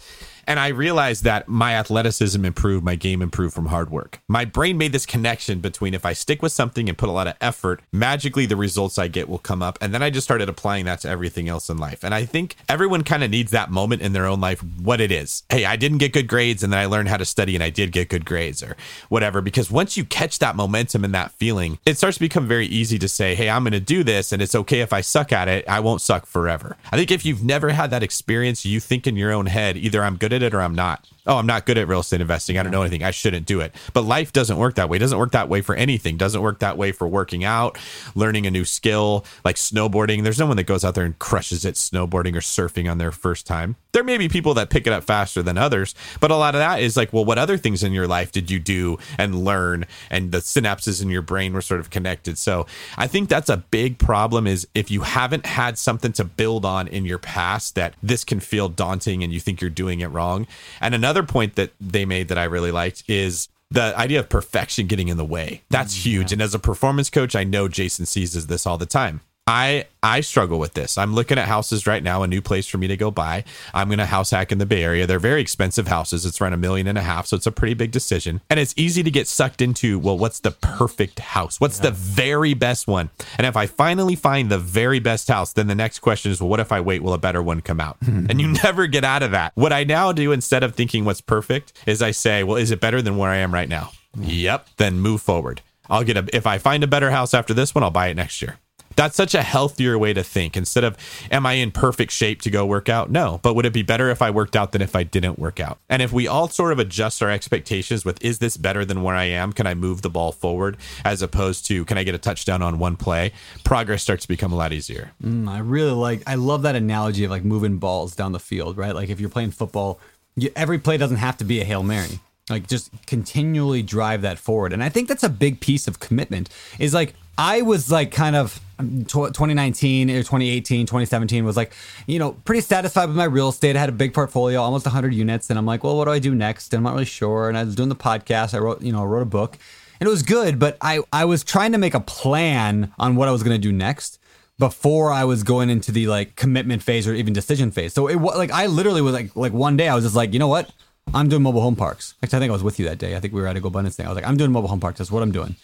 and I realized that my athleticism improved, my game improved from hard work. My brain made this connection between if I stick with something and put a lot of effort, magically the results I get will come up. And then I just started applying that to everything else in life. And I think everyone kind of needs that moment in their own life, what it is. Hey, I didn't get good grades and then I learned how to study and I did get good grades or whatever. Because once you catch that momentum and that feeling, it starts to become very easy to say, hey, I'm going to do this and it's okay if I suck at it. I won't suck forever. I think if you've never had that experience, you think in your own head, either I'm good at it or I'm not oh, I'm not good at real estate investing. I don't know anything. I shouldn't do it. But life doesn't work that way. It doesn't work that way for anything. It doesn't work that way for working out, learning a new skill, like snowboarding. There's no one that goes out there and crushes it snowboarding or surfing on their first time. There may be people that pick it up faster than others, but a lot of that is like, well, what other things in your life did you do and learn? And the synapses in your brain were sort of connected. So I think that's a big problem is if you haven't had something to build on in your past that this can feel daunting and you think you're doing it wrong. And another point that they made that I really liked is the idea of perfection getting in the way. That's mm, huge. And as a performance coach, I know Jason sees this all the time. I I struggle with this. I'm looking at houses right now, a new place for me to go buy. I'm going to house hack in the Bay Area. They're very expensive houses. It's around a million and a half, so it's a pretty big decision. And it's easy to get sucked into, well, what's the perfect house? What's yeah. the very best one? And if I finally find the very best house, then the next question is, well, what if I wait? Will a better one come out? <laughs> Hmm. and you never get out of that. What I now do instead of thinking what's perfect is I say, well, is it better than where I am right now? Hmm. Yep. Then move forward. I'll get a if I find a better house after this one, I'll buy it next year. That's such a healthier way to think. Instead of, am I in perfect shape to go work out? No. But would it be better if I worked out than if I didn't work out? And if we all sort of adjust our expectations with, is this better than where I am? Can I move the ball forward? As opposed to, can I get a touchdown on one play? Progress starts to become a lot easier. Mm, I really like, I love that analogy of like moving balls down the field, right? Like if you're playing football, you, every play doesn't have to be a Hail Mary like just continually drive that forward. And i think that's a big piece of commitment is like i was like kind of um, 2019 or 2018 2017 was like you know pretty satisfied with my real estate. I had a big portfolio almost 100 units. And i'm like well what do i do next? And i'm not really sure. And i was doing the podcast. I wrote you know I wrote a book. And it was good but i i was trying to make a plan on what i was going to do next before I was going into the like commitment phase or even decision phase. So it was like I literally was like like one day I was just like, you know what? I'm doing mobile home parks. Actually, I think I was with you that day. I think we were at a GoBundance thing. I was like, I'm doing mobile home parks. That's what I'm doing.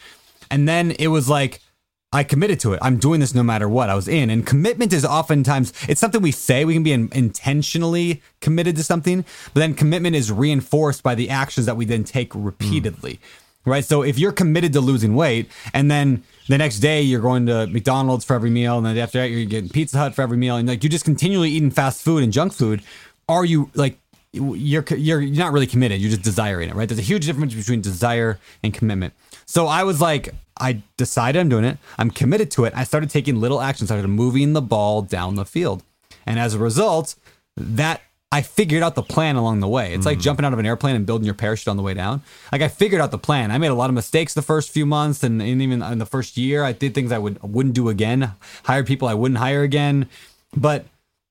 And then it was like I committed to it. I'm doing this no matter what. I was in. And commitment is oftentimes it's something we say. We can be in, intentionally committed to something, but then commitment is reinforced by the actions that we then take repeatedly. Hmm. Right? So if you're committed to losing weight and then the next day you're going to McDonald's for every meal and then after that you're getting Pizza Hut for every meal and like you're just continually eating fast food and junk food, are you like you're you're you're not really committed. You're just desiring it, right? There's a huge difference between desire and commitment. So I was like, I decided I'm doing it. I'm committed to it. I started taking little actions. I started moving the ball down the field, and as a result, that I figured out the plan along the way. It's like mm-hmm. jumping out of an airplane and building your parachute on the way down. Like I figured out the plan. I made a lot of mistakes the first few months, and, and even in the first year, I did things I would wouldn't do again. Hired people I wouldn't hire again, but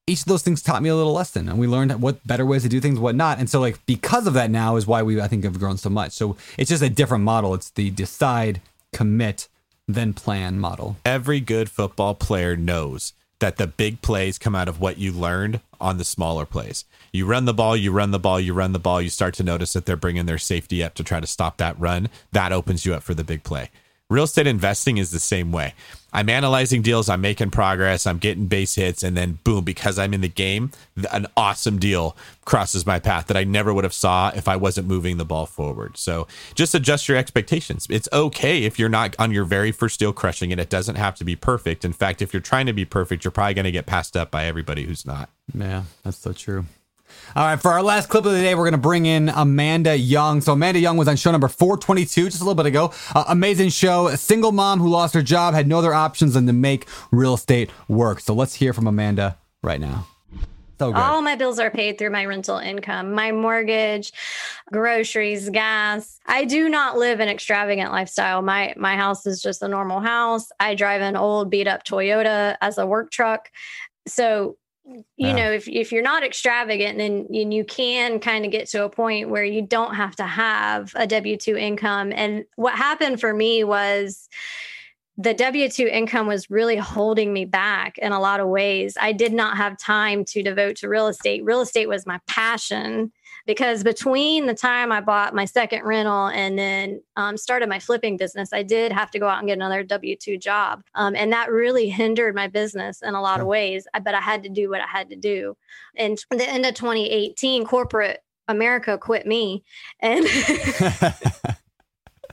each of those things taught me a little lesson and we learned what better ways to do things what not and so like because of that now is why we i think have grown so much so it's just a different model it's the decide commit then plan model Every good football player knows that the big plays come out of what you learned on the smaller plays. You run the ball, you run the ball, you run the ball, you start to notice that they're bringing their safety up to try to stop that run. That opens you up for the big play. Real estate investing is the same way. I'm analyzing deals, I'm making progress, I'm getting base hits, and then boom, because I'm in the game, an awesome deal crosses my path that I never would have saw if I wasn't moving the ball forward. So just adjust your expectations. It's okay if you're not on your very first deal crushing it. It doesn't have to be perfect. In fact, if you're trying to be perfect, you're probably going to get passed up by everybody who's not. Yeah, that's so true. All right, for our last clip of the day, we're going to bring in Amanda Young. So, Amanda Young was on show number 422 just a little bit ago. Uh, amazing show. A single mom who lost her job, had no other options than to make real estate work. So, let's hear from Amanda right now. So. All my bills are paid through my rental income, my mortgage, groceries, gas. I do not live an extravagant lifestyle. My my house is just a normal house. I drive an old beat up Toyota as a work truck. So you Yeah. know if, if you're not extravagant then you can kind of get to a point where you don't have to have a w2 income and what happened for me was the W 2 income was really holding me back in a lot of ways. I did not have time to devote to real estate. Real estate was my passion because between the time I bought my second rental and then um, started my flipping business, I did have to go out and get another W 2 job. Um, and that really hindered my business in a lot of ways. But I had to do what I had to do. And the end of 2018, corporate America quit me. And <laughs> <laughs>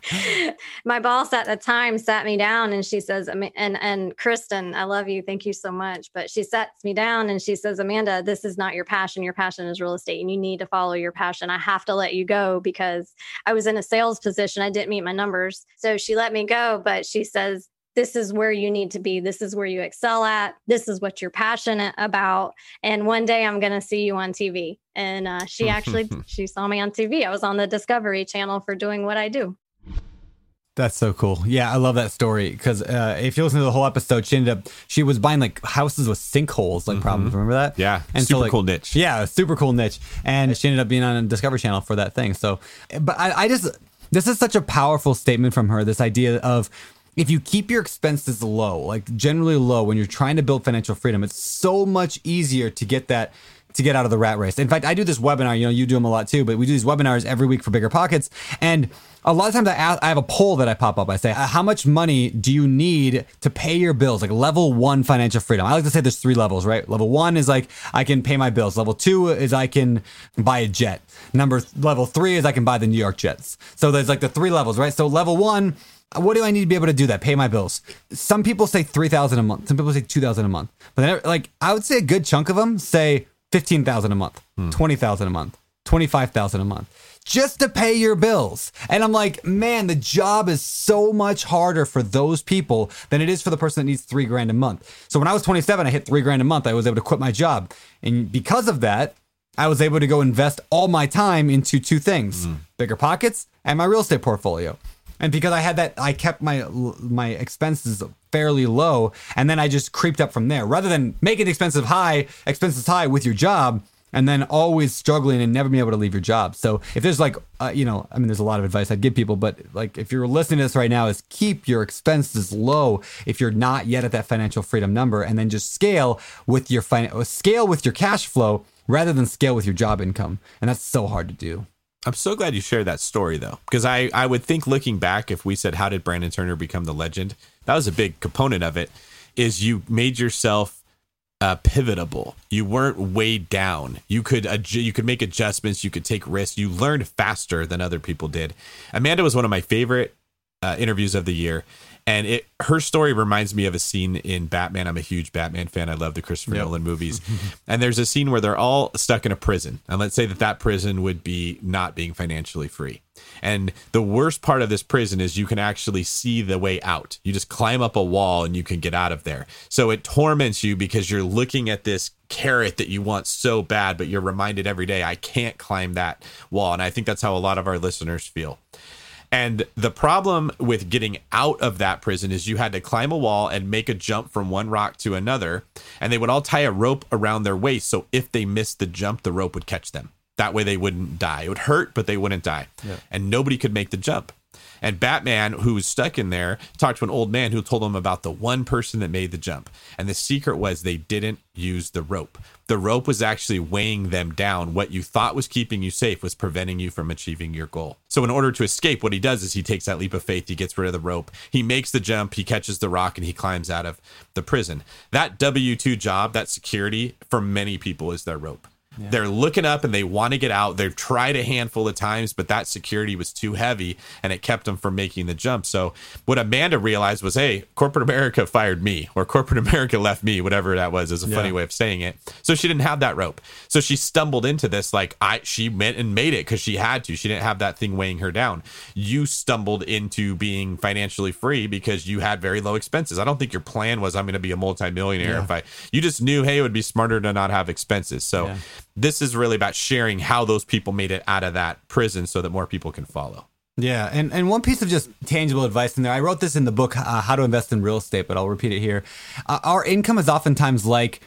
<laughs> my boss at the time sat me down and she says "Ama- and and kristen i love you thank you so much but she sets me down and she says amanda this is not your passion your passion is real estate and you need to follow your passion. I have to let you go because i was in a sales position i didn't meet my numbers. So she let me go but she says this is where you need to be. This is where you excel at. This is what you're passionate about. And one day i'm going to see you on tv and uh, she actually <laughs> she saw me on tv i was on the discovery channel for doing what i do That's so cool. Yeah, I love that story because uh, if you listen to the whole episode, she ended up she was buying like houses with sinkholes, like problems. Remember that? Mm-hmm. Yeah, and super like, cool niche. Yeah, super cool niche, and she ended up being on Discovery Channel for that thing. So, but I, I just this is such a powerful statement from her. This idea of if you keep your expenses low, like generally low, when you're trying to build financial freedom, it's so much easier to get that to get out of the rat race. In fact, I do this webinar. You know, you do them a lot too, but we do these webinars every week for Bigger Pockets, and a lot of times I, ask, I have a poll that I pop up. I say, "Uh, how much money do you need to pay your bills? Like level one financial freedom. I like to say there's three levels, right? Level one is like I can pay my bills. Level two is I can buy a jet. Number level three is I can buy the New York Jets. So there's like the three levels, right? So level one, what do I need to be able to do that? Pay my bills. Some people say three thousand a month. Some people say two thousand a month. But then, like I would say a good chunk of them say fifteen thousand a month, twenty thousand a month, twenty five thousand a month, just to pay your bills. And I'm like, man, the job is so much harder for those people than it is for the person that needs three grand a month. So when I was 27, I hit three grand a month. I was able to quit my job, and because of that, I was able to go invest all my time into two things: mm. bigger pockets and my real estate portfolio. And because I had that, I kept my my expenses fairly low, and then I just creeped up from there. Rather than making the expensive high, expenses high with your job, and then always struggling and never being able to leave your job. So if there's like, uh, you know, I mean, there's a lot of advice I'd give people, but like if you're listening to this right now, is keep your expenses low if you're not yet at that financial freedom number, and then just scale with your fin- scale with your cash flow rather than scale with your job income, and that's so hard to do. I'm so glad you shared that story though, because I, I would think looking back, if we said, How did Brandon Turner become the legend? That was a big component of it, is you made yourself uh, pivotable. You weren't weighed down. You could adju- you could make adjustments. You could take risks. You learned faster than other people did. Amanda was one of my favorite uh, interviews of the year, and it her story reminds me of a scene in Batman. I'm a huge Batman fan. I love the Christopher Yep. Nolan movies. <laughs> and there's a scene where they're all stuck in a prison, and let's say that that prison would be not being financially free. And the worst part of this prison is you can actually see the way out. You just climb up a wall and you can get out of there. So it torments you because you're looking at this carrot that you want so bad, but you're reminded every day, I can't climb that wall. And I think that's how a lot of our listeners feel. And the problem with getting out of that prison is you had to climb a wall and make a jump from one rock to another. And they would all tie a rope around their waist. So if they missed the jump, the rope would catch them. That way they wouldn't die. It would hurt, but they wouldn't die. And nobody could make the jump. And Batman, who was stuck in there, talked to an old man who told him about the one person that made the jump. And the secret was they didn't use the rope. The rope was actually weighing them down. What you thought was keeping you safe was preventing you from achieving your goal. So, in order to escape, what he does is he takes that leap of faith, he gets rid of the rope, he makes the jump, he catches the rock, and he climbs out of the prison. That W 2 job, that security, for many people is their rope. They're looking up and they want to get out. They've tried a handful of times, but that security was too heavy and it kept them from making the jump. So, what Amanda realized was hey, corporate America fired me or corporate <laughs> America left me, whatever that was, is a funny way of saying it. So, she didn't have that rope. So, she stumbled into this like I, she went and made it because she had to. She didn't have that thing weighing her down. You stumbled into being financially free because you had very low expenses. I don't think your plan was I'm going to be a multimillionaire Yeah. if I, you just knew, hey, it would be smarter to not have expenses. So, Yeah. This is really about sharing how those people made it out of that prison so that more people can follow. Yeah, and, and one piece of just tangible advice in there. I wrote this in the book, uh, How to Invest in Real Estate, but I'll repeat it here. Uh, our income is oftentimes like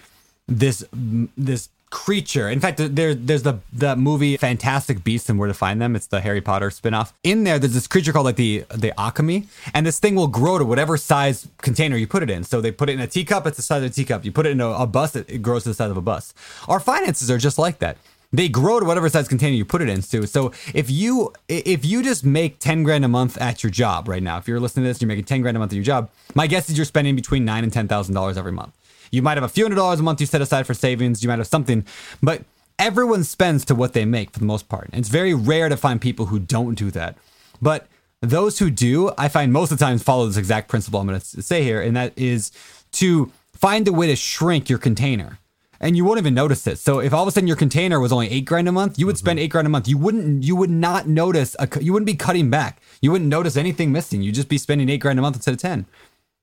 this this creature. In fact, there there's the the movie Fantastic Beasts and Where to Find Them. It's the Harry Potter spinoff. In there, there's this creature called like the the Occamy, and this thing will grow to whatever size container you put it in. So they put it in a teacup, it's the size of a teacup. You put it in a, a bus, it, it grows to the size of a bus. Our finances are just like that they grow to whatever size container you put it into. So if you if you just make 10 grand a month at your job right now, if you're listening to this, you're making 10 grand a month at your job, my guess is you're spending between nine and ten thousand dollars every month. You might have a few hundred dollars a month you set aside for savings, you might have something, but everyone spends to what they make for the most part. And it's very rare to find people who don't do that. But those who do, I find most of the times follow this exact principle I'm going to say here, and that is to find a way to shrink your container and you won't even notice it. So if all of a sudden your container was only eight grand a month, you would spend mm-hmm. eight grand a month. You wouldn't, you would not notice a, you wouldn't be cutting back. You wouldn't notice anything missing. You'd just be spending eight grand a month instead of ten.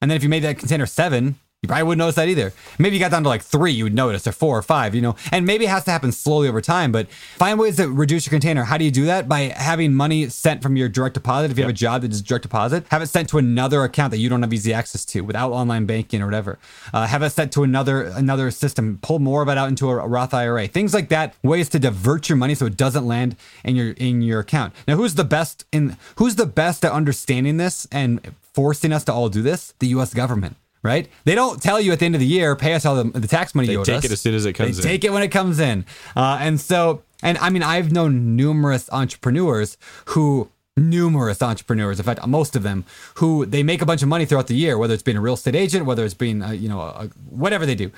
And then if you made that container seven, you probably wouldn't notice that either. Maybe you got down to like three, you would notice, or four or five, you know. And maybe it has to happen slowly over time. But find ways to reduce your container. How do you do that? By having money sent from your direct deposit. If you have a job that is direct deposit, have it sent to another account that you don't have easy access to without online banking or whatever. Uh, have it sent to another another system. Pull more of it out into a Roth IRA. Things like that. Ways to divert your money so it doesn't land in your in your account. Now, who's the best in who's the best at understanding this and forcing us to all do this? The U.S. government. Right? They don't tell you at the end of the year, pay us all the, the tax money They you owe take us. it as soon as it comes they in. Take it when it comes in. Uh, and so, and I mean, I've known numerous entrepreneurs who numerous entrepreneurs in fact most of them who they make a bunch of money throughout the year whether it's being a real estate agent whether it's being uh, you know a, whatever they do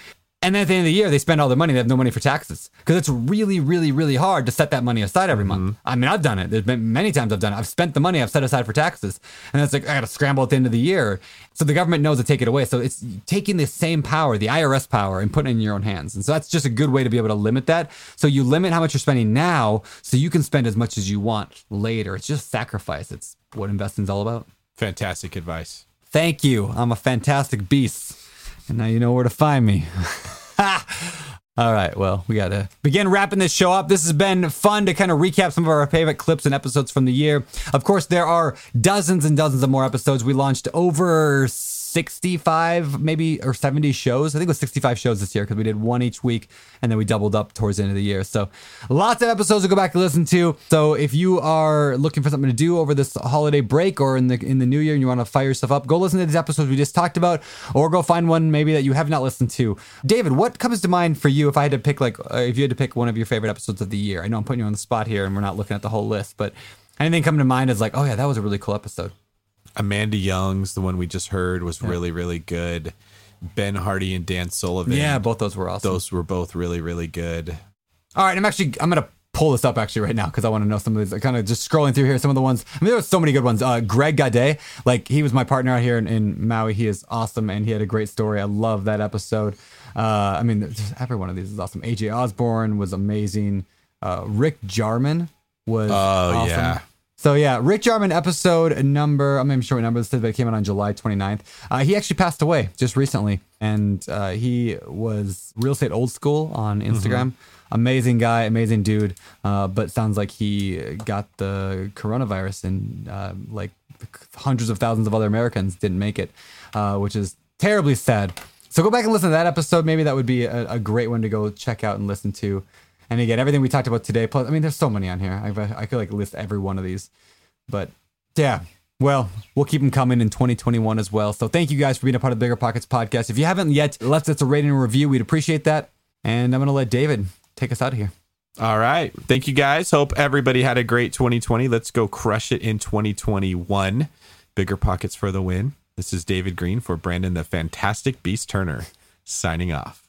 and then at the end of the year they spend all their money. They have no money for taxes. Because it's really really really hard to set that money aside every month. Mm-hmm. I mean i've done it. There's been many times i've done it. I've spent the money i've set aside for taxes. And it's like i gotta scramble at the end of the year. So the government knows to take it away. So it's taking the same power the irs power and putting it in your own hands. And so that's just a good way to be able to limit that. So you limit how much you're spending now so you can spend as much as you want later. It's just sacrifice. It's what investing's all about. Fantastic advice. Thank you. I'm a fantastic beast. And now you know where to find me. <laughs> All right, well, we got to begin wrapping this show up. This has been fun to kind of recap some of our favorite clips and episodes from the year. Of course, there are dozens and dozens of more episodes. We launched over 65 maybe or 70 shows. I think it was 65 shows this year because we did one each week and then we doubled up towards the end of the year. So lots of episodes to go back and listen to. So if you are looking for something to do over this holiday break or in the in the new year and you want to fire yourself up, go listen to these episodes we just talked about or go find one maybe that you have not listened to. David, what comes to mind for you if I had to pick like uh, if you had to pick one of your favorite episodes of the year? I know I'm putting you on the spot here and we're not looking at the whole list, but anything come to mind is like, oh yeah, that was a really cool episode. Amanda Young's, the one we just heard, was really, really good. Ben Hardy and Dan Sullivan. Yeah, both those were awesome. Those were both really, really good. All right, I'm actually I'm gonna pull this up actually right now because I want to know some of these. I kind of just scrolling through here, some of the ones. I mean, there was so many good ones. Uh, Greg Gade, like he was my partner out here in, in Maui. He is awesome, and he had a great story. I love that episode. Uh, I mean, every one of these is awesome. AJ Osborne was amazing. Uh, Rick Jarman was Oh, awesome. yeah. So yeah, Rick Jarman episode number, I'm not even sure what number this is, but it came out on July 29th. Uh, he actually passed away just recently, and uh, he was real estate old school on Instagram. Amazing guy, amazing dude, uh, but sounds like he got the coronavirus and uh, like hundreds of thousands of other Americans didn't make it, uh, which is terribly sad. So go back and listen to that episode. Maybe that would be a, a great one to go check out and listen to. And again, everything we talked about today. Plus, I mean, there's so many on here. I, I could like list every one of these, but yeah. Well, we'll keep them coming in 2021 as well. So thank you guys for being a part of the Bigger Pockets podcast. If you haven't yet left us a rating and review, we'd appreciate that. And I'm going to let David take us out of here. All right. Thank you guys. Hope everybody had a great 2020. Let's go crush it in 2021. Bigger pockets for the win. This is David Greene for Brandon the Fantastic Beast Turner signing off.